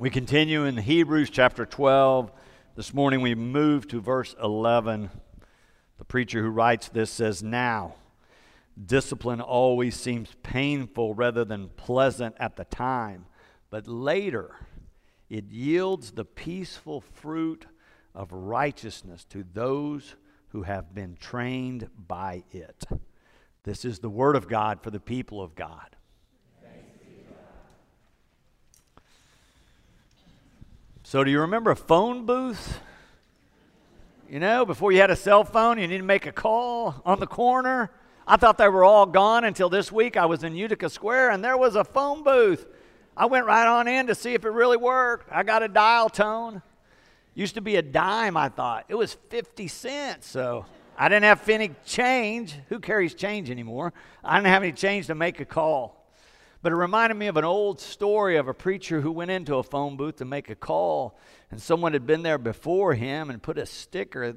We continue in Hebrews chapter 12. This morning we move to verse 11. The preacher who writes this says, Now, discipline always seems painful rather than pleasant at the time, but later it yields the peaceful fruit of righteousness to those who have been trained by it. This is the word of God for the people of God. So, do you remember a phone booth? You know, before you had a cell phone, you need to make a call on the corner. I thought they were all gone until this week. I was in Utica Square and there was a phone booth. I went right on in to see if it really worked. I got a dial tone. Used to be a dime, I thought. It was 50 cents. So I didn't have any change. Who carries change anymore? I didn't have any change to make a call. But it reminded me of an old story of a preacher who went into a phone booth to make a call, and someone had been there before him and put a sticker.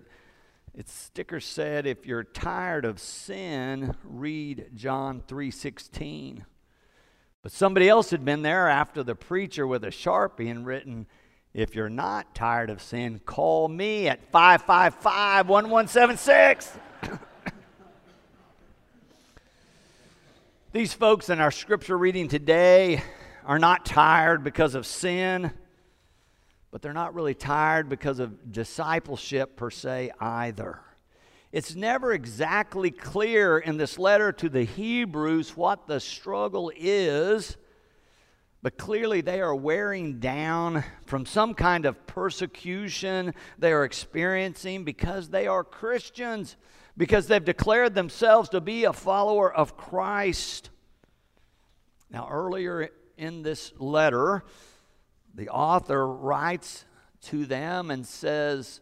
Its sticker said, "If you're tired of sin, read John 3:16." But somebody else had been there after the preacher with a sharpie and written, "If you're not tired of sin, call me at 555 1176." These folks in our scripture reading today are not tired because of sin, but they're not really tired because of discipleship per se either. It's never exactly clear in this letter to the Hebrews what the struggle is, but clearly they are wearing down from some kind of persecution they are experiencing because they are Christians because they've declared themselves to be a follower of Christ. Now, earlier in this letter, the author writes to them and says,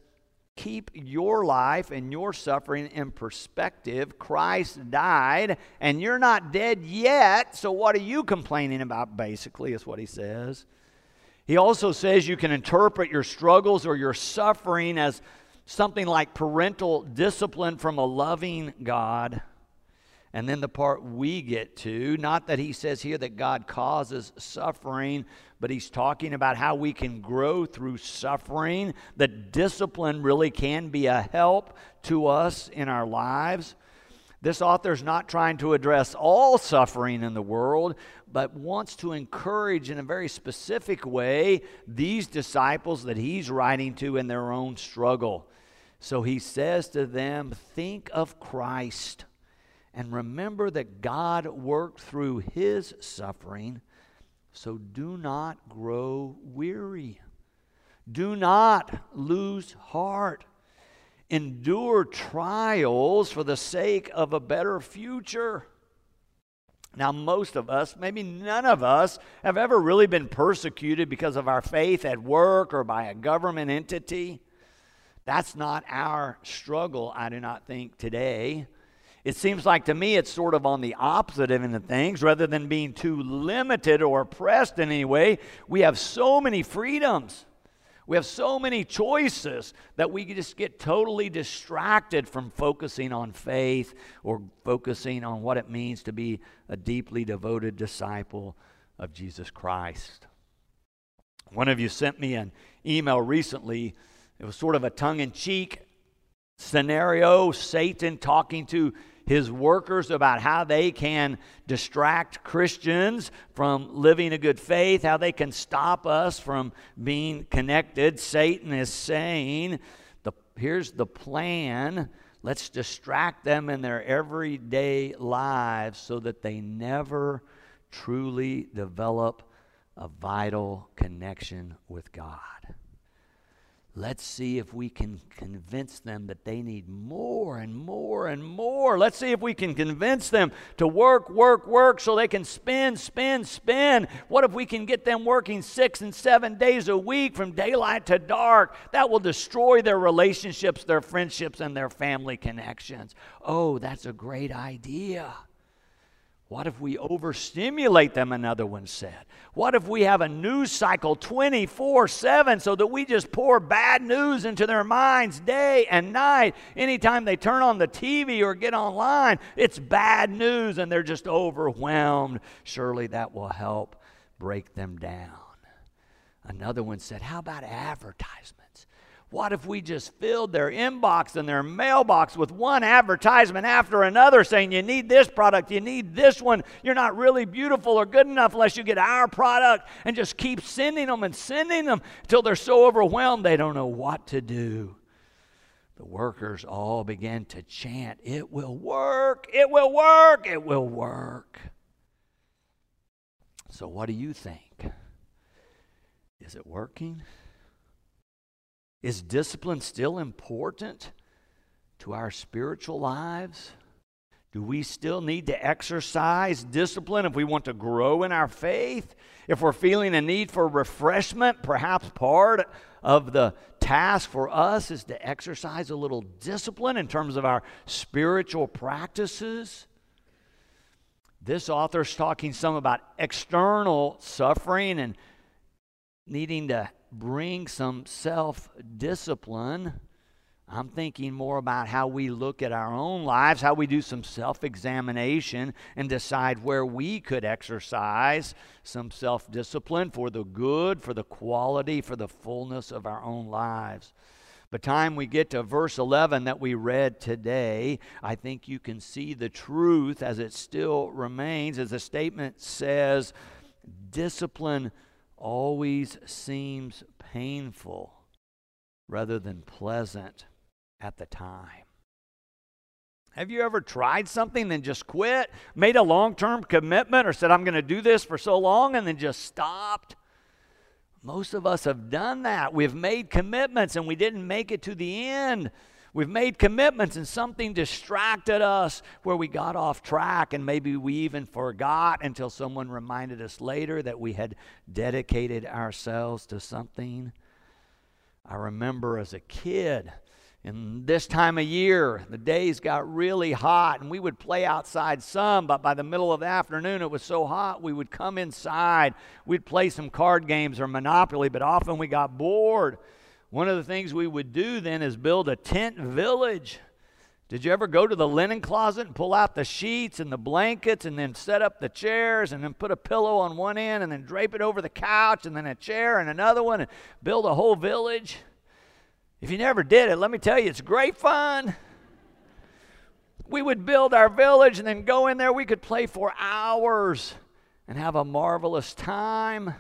Keep your life and your suffering in perspective. Christ died, and you're not dead yet, so what are you complaining about, basically, is what he says. He also says you can interpret your struggles or your suffering as something like parental discipline from a loving God. And then the part we get to, not that he says here that God causes suffering, but he's talking about how we can grow through suffering. That discipline really can be a help to us in our lives. This author is not trying to address all suffering in the world, but wants to encourage in a very specific way these disciples that he's writing to in their own struggle. So he says to them, Think of Christ and remember that God worked through his suffering. So do not grow weary. Do not lose heart. Endure trials for the sake of a better future. Now, most of us, maybe none of us, have ever really been persecuted because of our faith at work or by a government entity. That's not our struggle, I do not think, today. It seems like to me it's sort of on the opposite end of things. Rather than being too limited or oppressed in any way, we have so many freedoms. We have so many choices that we just get totally distracted from focusing on faith or focusing on what it means to be a deeply devoted disciple of Jesus Christ. One of you sent me an email recently it was sort of a tongue in cheek scenario Satan talking to his workers about how they can distract Christians from living a good faith, how they can stop us from being connected. Satan is saying, the, here's the plan. Let's distract them in their everyday lives so that they never truly develop a vital connection with God. Let's see if we can convince them that they need more and more and more. Let's see if we can convince them to work, work, work so they can spend, spend, spend. What if we can get them working six and seven days a week from daylight to dark? That will destroy their relationships, their friendships, and their family connections. Oh, that's a great idea. What if we overstimulate them? Another one said. What if we have a news cycle 24 7 so that we just pour bad news into their minds day and night? Anytime they turn on the TV or get online, it's bad news and they're just overwhelmed. Surely that will help break them down. Another one said, How about advertisements? What if we just filled their inbox and their mailbox with one advertisement after another saying, You need this product, you need this one, you're not really beautiful or good enough unless you get our product, and just keep sending them and sending them until they're so overwhelmed they don't know what to do. The workers all began to chant, It will work, it will work, it will work. So, what do you think? Is it working? Is discipline still important to our spiritual lives? Do we still need to exercise discipline if we want to grow in our faith? If we're feeling a need for refreshment, perhaps part of the task for us is to exercise a little discipline in terms of our spiritual practices. This author's talking some about external suffering and needing to bring some self discipline. I'm thinking more about how we look at our own lives, how we do some self examination and decide where we could exercise some self discipline for the good, for the quality, for the fullness of our own lives. By the time we get to verse 11 that we read today, I think you can see the truth as it still remains, as the statement says, discipline always seems painful rather than pleasant at the time. Have you ever tried something and just quit, made a long term commitment, or said, I'm going to do this for so long, and then just stopped? Most of us have done that. We've made commitments and we didn't make it to the end. We've made commitments and something distracted us where we got off track and maybe we even forgot until someone reminded us later that we had dedicated ourselves to something. I remember as a kid, in this time of year, the days got really hot and we would play outside some, but by the middle of the afternoon it was so hot we would come inside. We'd play some card games or Monopoly, but often we got bored. One of the things we would do then is build a tent village. Did you ever go to the linen closet and pull out the sheets and the blankets and then set up the chairs and then put a pillow on one end and then drape it over the couch and then a chair and another one and build a whole village? If you never did it, let me tell you, it's great fun. We would build our village and then go in there. We could play for hours and have a marvelous time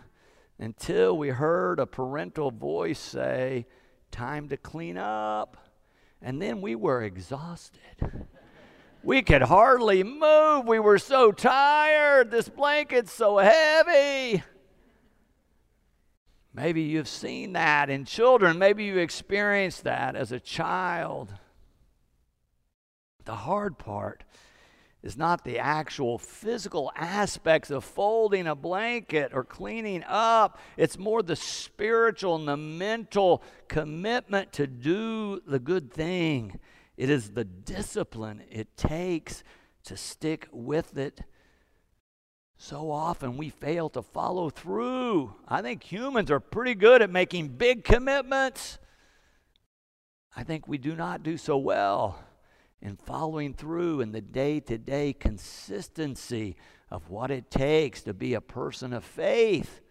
until we heard a parental voice say, Time to clean up. And then we were exhausted. We could hardly move. We were so tired. This blanket's so heavy. Maybe you've seen that in children. Maybe you experienced that as a child. The hard part is not the actual physical aspects of folding a blanket or cleaning up. It's more the spiritual and the mental commitment to do the good thing. It is the discipline it takes to stick with it. So often we fail to follow through. I think humans are pretty good at making big commitments. I think we do not do so well and following through in the day to day consistency of what it takes to be a person of faith,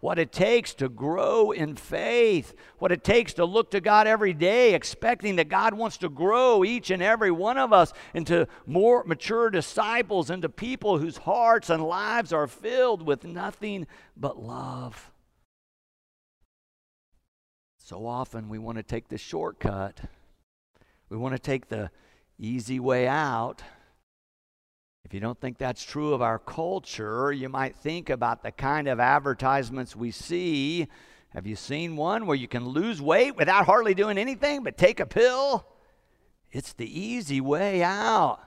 what it takes to grow in faith, what it takes to look to God every day, expecting that God wants to grow each and every one of us into more mature disciples, into people whose hearts and lives are filled with nothing but love. So often we want to take the shortcut. We want to take the easy way out. If you don't think that's true of our culture, you might think about the kind of advertisements we see. Have you seen one where you can lose weight without hardly doing anything but take a pill? It's the easy way out.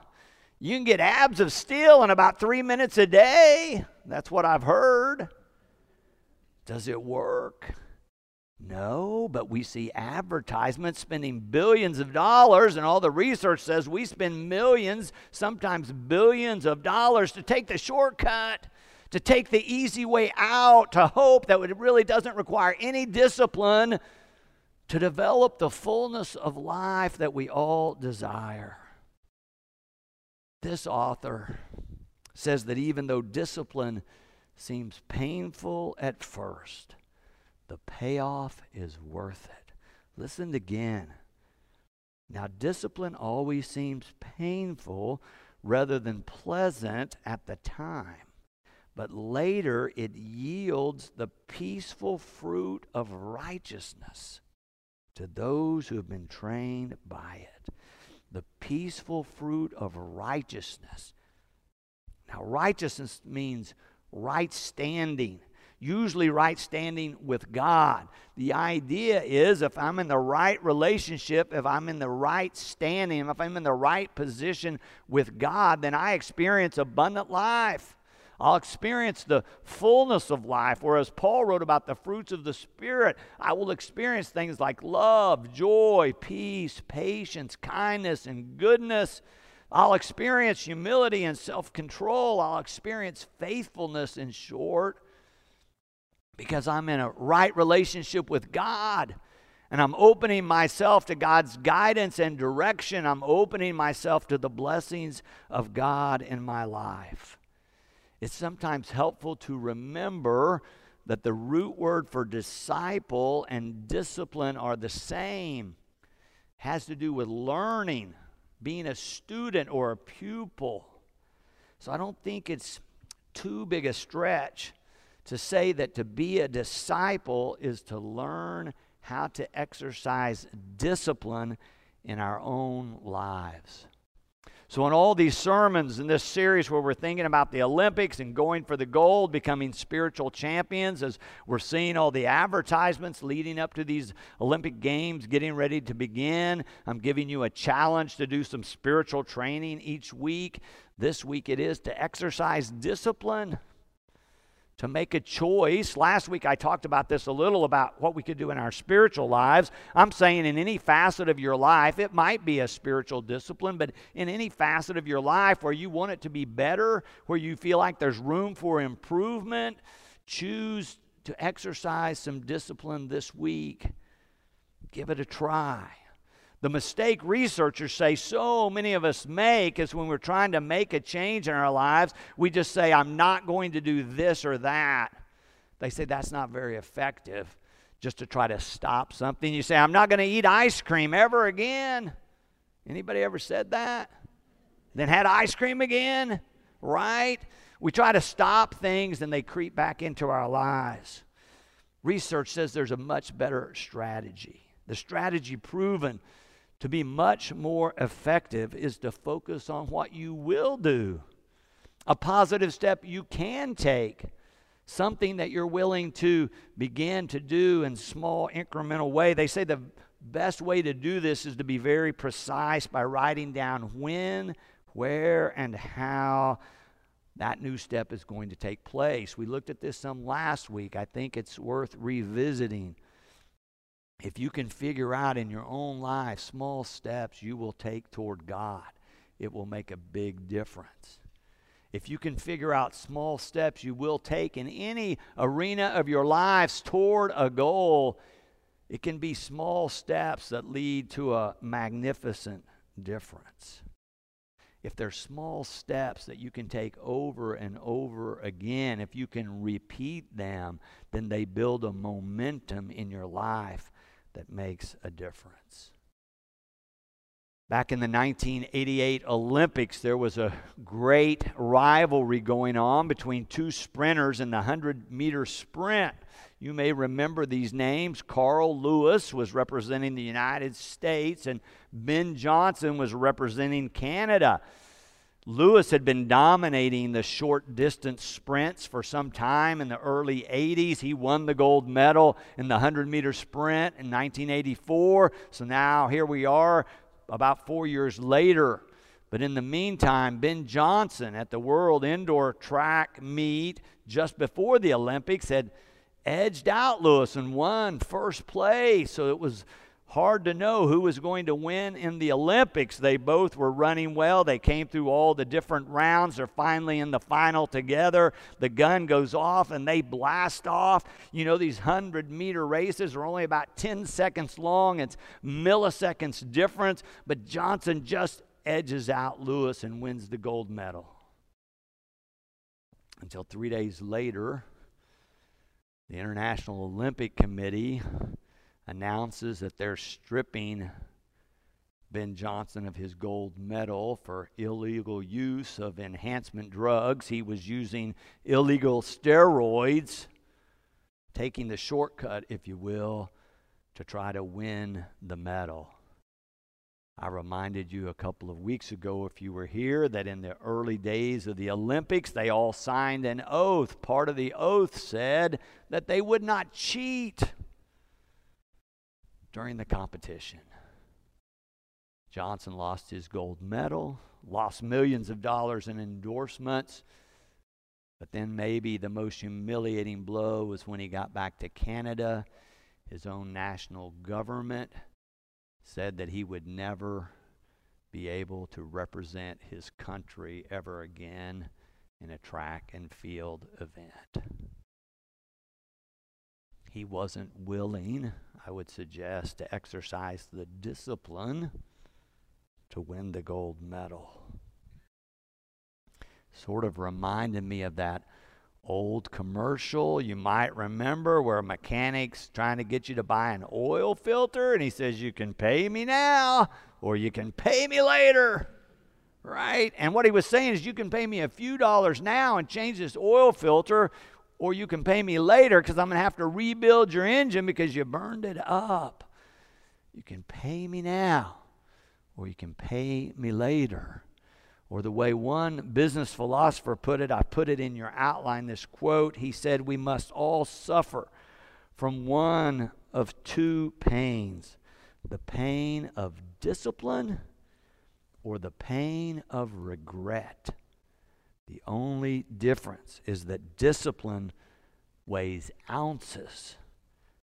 You can get abs of steel in about three minutes a day. That's what I've heard. Does it work? No, but we see advertisements spending billions of dollars, and all the research says we spend millions, sometimes billions of dollars to take the shortcut, to take the easy way out, to hope that it really doesn't require any discipline to develop the fullness of life that we all desire. This author says that even though discipline seems painful at first, the payoff is worth it. Listen again. Now, discipline always seems painful rather than pleasant at the time, but later it yields the peaceful fruit of righteousness to those who have been trained by it. The peaceful fruit of righteousness. Now, righteousness means right standing usually right standing with God. The idea is if I'm in the right relationship, if I'm in the right standing, if I'm in the right position with God, then I experience abundant life. I'll experience the fullness of life. Whereas Paul wrote about the fruits of the Spirit, I will experience things like love, joy, peace, patience, kindness, and goodness. I'll experience humility and self control. I'll experience faithfulness, in short because I'm in a right relationship with God. And I'm opening myself to God's guidance and direction. I'm opening myself to the blessings of God in my life. It's sometimes helpful to remember that the root word for disciple and discipline are the same. It has to do with learning, being a student or a pupil. So I don't think it's too big a stretch to say that to be a disciple is to learn how to exercise discipline in our own lives. So, in all these sermons in this series where we're thinking about the Olympics and going for the gold, becoming spiritual champions, as we're seeing all the advertisements leading up to these Olympic Games getting ready to begin, I'm giving you a challenge to do some spiritual training each week. This week it is to exercise discipline to make a choice. Last week I talked about this a little about what we could do in our spiritual lives. I'm saying in any facet of your life, it might be a spiritual discipline, but in any facet of your life where you want it to be better, where you feel like there's room for improvement, choose to exercise some discipline this week. Give it a try. The mistake researchers say so many of us make is when we're trying to make a change in our lives, we just say, I'm not going to do this or that. They say that's not very effective just to try to stop something. You say, I'm not going to eat ice cream ever again. Anybody ever said that? Then had ice cream again? Right? We try to stop things and they creep back into our lives. Research says there's a much better strategy. The strategy proven to be much more effective is to focus on what you will do, a positive step you can take, something that you're willing to begin to do in small incremental way. They say the best way to do this is to be very precise by writing down when, where, and how that new step is going to take place. We looked at this some last week. I think it's worth revisiting if you can figure out in your own life small steps you will take toward God, it will make a big difference. If you can figure out small steps you will take in any arena of your lives toward a goal, it can be small steps that lead to a magnificent difference. If there's small steps that you can take over and over again, if you can repeat them, then they build a momentum in your life that makes a difference. Back in the 1988 Olympics, there was a great rivalry going on between two sprinters in the 100 meter sprint. You may remember these names. Carl Lewis was representing the United States, and Ben Johnson was representing Canada. Lewis had been dominating the short distance sprints for some time in the early 80s. He won the gold medal in the 100 meter sprint in 1984. So now here we are about four years later. But in the meantime, Ben Johnson at the World Indoor Track Meet just before the Olympics had edged out Lewis and won first place. So it was hard to know who was going to win in the Olympics. They both were running well. They came through all the different rounds. They're finally in the final together. The gun goes off and they blast off. You know, these 100 meter races are only about 10 seconds long, it's milliseconds difference, but Johnson just edges out Lewis and wins the gold medal. Until three days later, The International Olympic Committee announces that they're stripping Ben Johnson of his gold medal for illegal use of enhancement drugs. He was using illegal steroids, taking the shortcut, if you will, to try to win the medal. I reminded you a couple of weeks ago, if you were here, that in the early days of the Olympics, they all signed an oath. Part of the oath said that they would not cheat during the competition. Johnson lost his gold medal, lost millions of dollars in endorsements. But then maybe the most humiliating blow was when he got back to Canada. His own national government said that he would never be able to represent his country ever again in a track and field event. He wasn't willing, I would suggest, to exercise the discipline to win the gold medal. Sort of reminded me of that old commercial you might remember where a mechanic's trying to get you to buy an oil filter and he says you can pay me now or you can pay me later right and what he was saying is you can pay me a few dollars now and change this oil filter or you can pay me later because i'm going to have to rebuild your engine because you burned it up you can pay me now or you can pay me later. Or the way one business philosopher put it, I put it in your outline this quote. He said, We must all suffer from one of two pains the pain of discipline or the pain of regret. The only difference is that discipline weighs ounces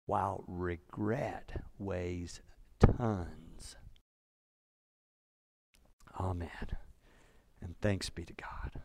while regret weighs tons. Amen. And thanks be to God.